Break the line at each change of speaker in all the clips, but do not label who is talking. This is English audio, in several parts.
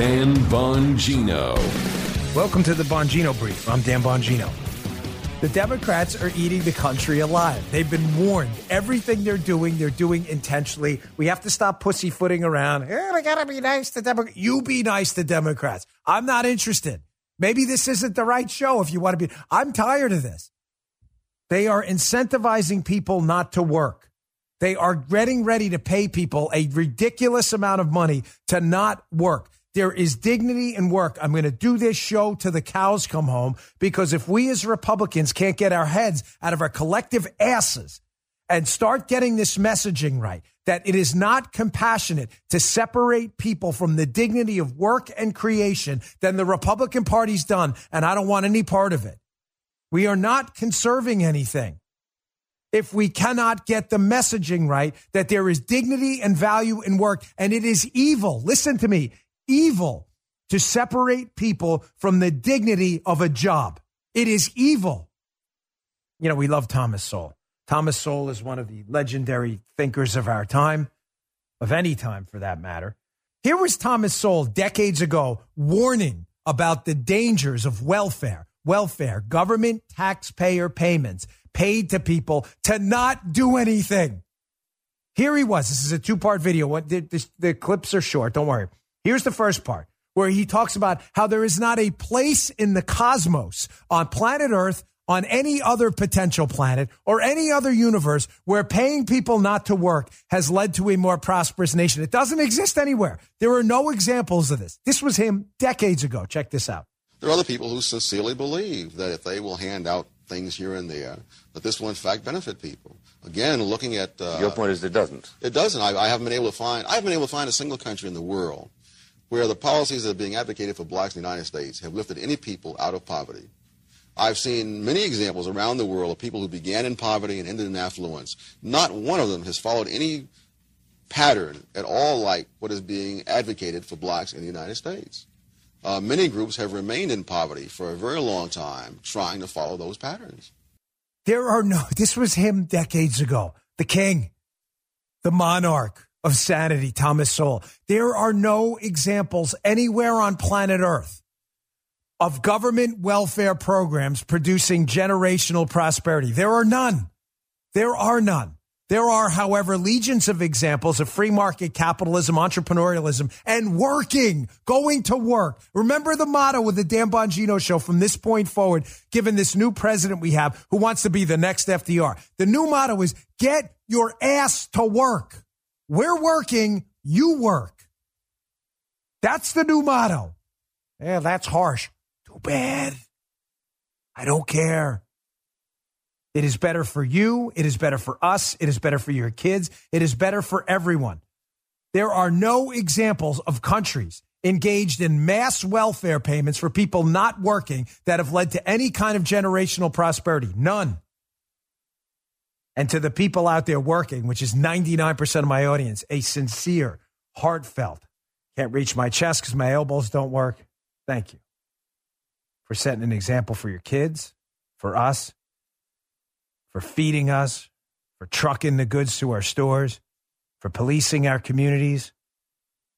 Dan Bongino.
Welcome to the Bongino Brief. I'm Dan Bongino. The Democrats are eating the country alive. They've been warned. Everything they're doing, they're doing intentionally. We have to stop pussyfooting around. We gotta be nice to Democrats. You be nice to Democrats. I'm not interested. Maybe this isn't the right show if you want to be. I'm tired of this. They are incentivizing people not to work. They are getting ready to pay people a ridiculous amount of money to not work. There is dignity in work. I'm going to do this show till the cows come home because if we as Republicans can't get our heads out of our collective asses and start getting this messaging right, that it is not compassionate to separate people from the dignity of work and creation, then the Republican Party's done. And I don't want any part of it. We are not conserving anything if we cannot get the messaging right that there is dignity and value in work and it is evil. Listen to me evil to separate people from the dignity of a job. It is evil. You know, we love Thomas Sowell. Thomas Sowell is one of the legendary thinkers of our time, of any time for that matter. Here was Thomas Sowell decades ago warning about the dangers of welfare, welfare, government taxpayer payments paid to people to not do anything. Here he was. This is a two part video. The, the clips are short. Don't worry. Here's the first part where he talks about how there is not a place in the cosmos on planet Earth, on any other potential planet, or any other universe where paying people not to work has led to a more prosperous nation. It doesn't exist anywhere. There are no examples of this. This was him decades ago. Check this out.
There are other people who sincerely believe that if they will hand out things here and there, that this will in fact benefit people. Again, looking at uh,
your point is it doesn't.
It doesn't. I, I haven't been able to find. I haven't been able to find a single country in the world where the policies that are being advocated for blacks in the United States have lifted any people out of poverty. I've seen many examples around the world of people who began in poverty and ended in affluence. Not one of them has followed any pattern at all like what is being advocated for blacks in the United States. Uh, many groups have remained in poverty for a very long time trying to follow those patterns.
There are no, this was him decades ago. The king, the monarch, of sanity, Thomas Sowell. There are no examples anywhere on planet Earth of government welfare programs producing generational prosperity. There are none. There are none. There are, however, legions of examples of free market capitalism, entrepreneurialism, and working, going to work. Remember the motto of the Dan Bongino show from this point forward, given this new president we have who wants to be the next FDR. The new motto is get your ass to work. We're working, you work. That's the new motto. Yeah, that's harsh. Too bad. I don't care. It is better for you. It is better for us. It is better for your kids. It is better for everyone. There are no examples of countries engaged in mass welfare payments for people not working that have led to any kind of generational prosperity. None. And to the people out there working, which is 99% of my audience, a sincere, heartfelt, can't reach my chest because my elbows don't work. Thank you for setting an example for your kids, for us, for feeding us, for trucking the goods to our stores, for policing our communities,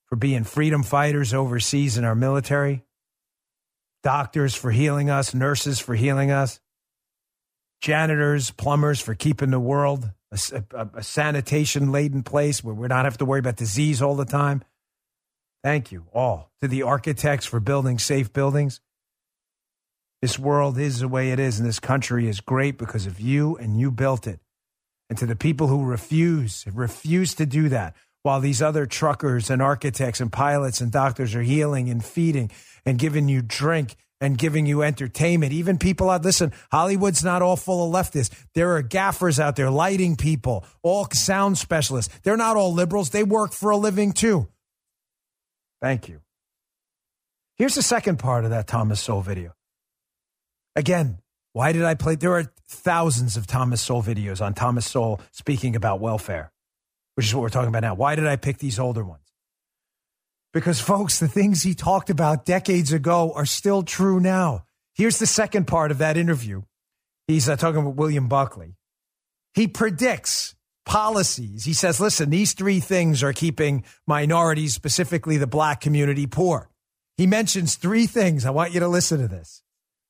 for being freedom fighters overseas in our military, doctors for healing us, nurses for healing us, janitors, plumbers for keeping the world a, a, a sanitation laden place where we don't have to worry about disease all the time. Thank you all to the architects for building safe buildings. This world is the way it is, and this country is great because of you, and you built it. And to the people who refuse, refuse to do that, while these other truckers and architects and pilots and doctors are healing and feeding and giving you drink and giving you entertainment. Even people out, listen, Hollywood's not all full of leftists. There are gaffers out there, lighting people, all sound specialists. They're not all liberals. They work for a living too. Thank you. Here's the second part of that Thomas Sowell video. Again, why did I play? There are thousands of Thomas Sowell videos on Thomas Sowell speaking about welfare, which is what we're talking about now. Why did I pick these older ones? Because, folks, the things he talked about decades ago are still true now. Here's the second part of that interview. He's uh, talking about William Buckley. He predicts policies. He says, listen, these three things are keeping minorities, specifically the black community, poor. He mentions three things. I want you to listen to this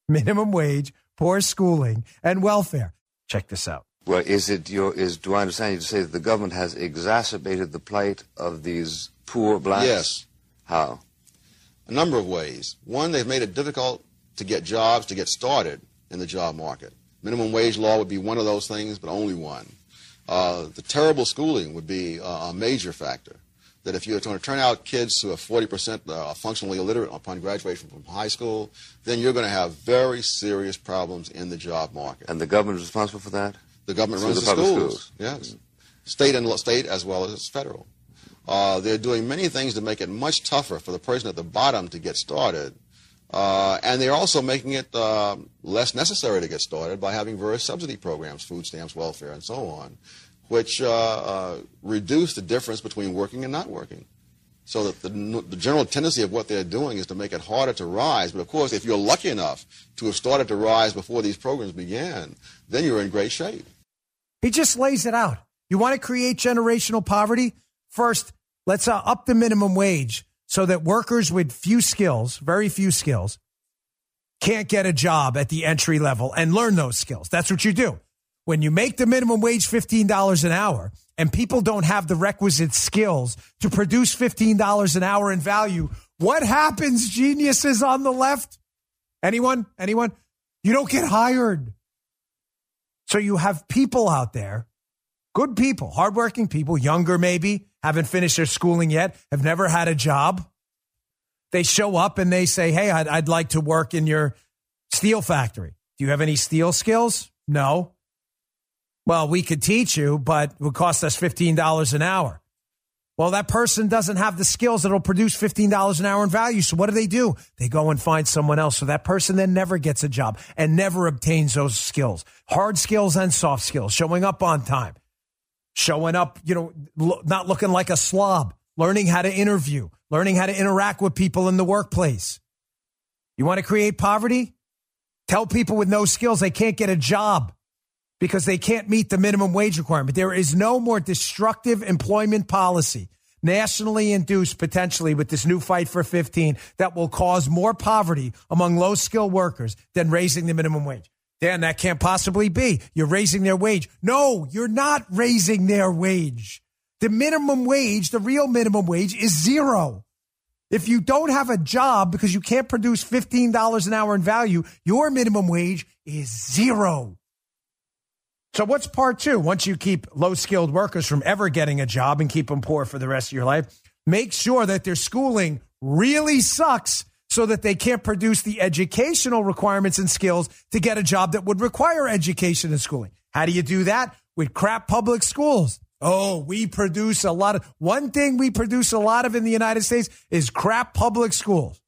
minimum wage, poor schooling, and welfare. Check this out.
Well, is it your is do I understand you to say that the government has exacerbated the plight of these poor blacks?
Yes.
How?
A number of ways. One, they've made it difficult to get jobs, to get started in the job market. Minimum wage law would be one of those things, but only one. Uh, the terrible schooling would be uh, a major factor. That if you're going to turn out kids who are 40% uh, functionally illiterate upon graduation from high school, then you're going to have very serious problems in the job market.
And the government is responsible for that?
The government
Through
runs
the
the,
public
schools.
schools.
Yes. State and state as well as federal. Uh, they're doing many things to make it much tougher for the person at the bottom to get started. Uh, and they're also making it uh, less necessary to get started by having various subsidy programs, food stamps, welfare, and so on, which uh, uh, reduce the difference between working and not working. So that the, the general tendency of what they're doing is to make it harder to rise. But of course, if you're lucky enough to have started to rise before these programs began, then you're in great shape.
He just lays it out. You want to create generational poverty? First, let's uh, up the minimum wage so that workers with few skills, very few skills, can't get a job at the entry level and learn those skills. That's what you do. When you make the minimum wage $15 an hour and people don't have the requisite skills to produce $15 an hour in value, what happens, geniuses on the left? Anyone? Anyone? You don't get hired. So you have people out there, good people, hardworking people, younger maybe, haven't finished their schooling yet, have never had a job. They show up and they say, Hey, I'd, I'd like to work in your steel factory. Do you have any steel skills? No. Well, we could teach you, but it would cost us $15 an hour. Well, that person doesn't have the skills that'll produce $15 an hour in value. So what do they do? They go and find someone else. So that person then never gets a job and never obtains those skills, hard skills and soft skills, showing up on time, showing up, you know, lo- not looking like a slob, learning how to interview, learning how to interact with people in the workplace. You want to create poverty? Tell people with no skills they can't get a job because they can't meet the minimum wage requirement. There is no more destructive employment policy nationally induced potentially with this new fight for 15 that will cause more poverty among low skilled workers than raising the minimum wage. Dan, that can't possibly be. You're raising their wage. No, you're not raising their wage. The minimum wage, the real minimum wage is zero. If you don't have a job because you can't produce $15 an hour in value, your minimum wage is zero. So what's part two? Once you keep low skilled workers from ever getting a job and keep them poor for the rest of your life, make sure that their schooling really sucks so that they can't produce the educational requirements and skills to get a job that would require education and schooling. How do you do that? With crap public schools. Oh, we produce a lot of, one thing we produce a lot of in the United States is crap public schools.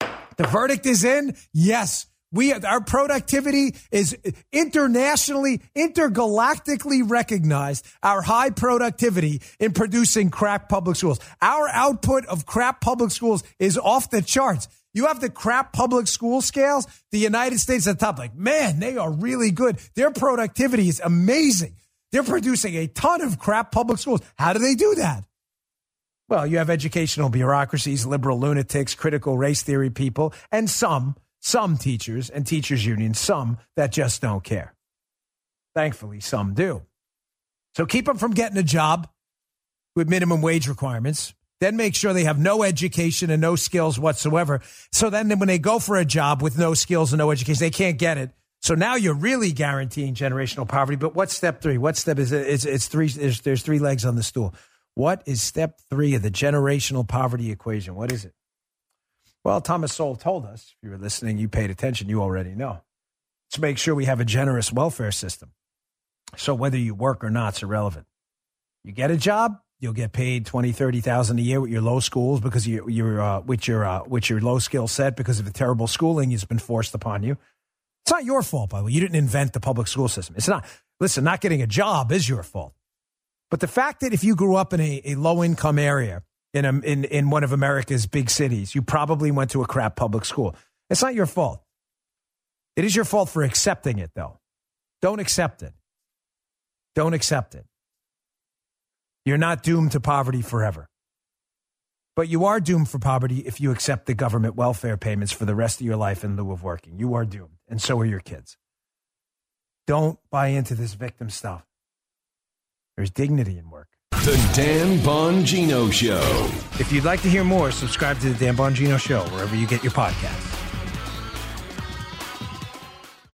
The verdict is in. Yes. We, our productivity is internationally, intergalactically recognized. Our high productivity in producing crap public schools. Our output of crap public schools is off the charts. You have the crap public school scales. The United States at the top. Like, man, they are really good. Their productivity is amazing. They're producing a ton of crap public schools. How do they do that? Well, you have educational bureaucracies, liberal lunatics, critical race theory people, and some, some teachers and teachers unions, some that just don't care. Thankfully, some do. So keep them from getting a job with minimum wage requirements. Then make sure they have no education and no skills whatsoever. So then when they go for a job with no skills and no education, they can't get it. So now you're really guaranteeing generational poverty. But what's step three? What step is it? It's, it's three. There's, there's three legs on the stool. What is step three of the generational poverty equation? What is it? Well, Thomas Sowell told us. If you were listening, you paid attention. You already know. Let's make sure we have a generous welfare system. So whether you work or not, it's irrelevant. You get a job, you'll get paid twenty, thirty thousand a year with your low schools because you, you're uh, with your uh, with your low skill set because of the terrible schooling that's been forced upon you. It's not your fault, by the way. You didn't invent the public school system. It's not. Listen, not getting a job is your fault. But the fact that if you grew up in a, a low income area in, a, in, in one of America's big cities, you probably went to a crap public school. It's not your fault. It is your fault for accepting it, though. Don't accept it. Don't accept it. You're not doomed to poverty forever. But you are doomed for poverty if you accept the government welfare payments for the rest of your life in lieu of working. You are doomed, and so are your kids. Don't buy into this victim stuff. There's dignity in work.
The Dan Bongino Show.
If you'd like to hear more, subscribe to the Dan Bongino Show wherever you get your podcasts.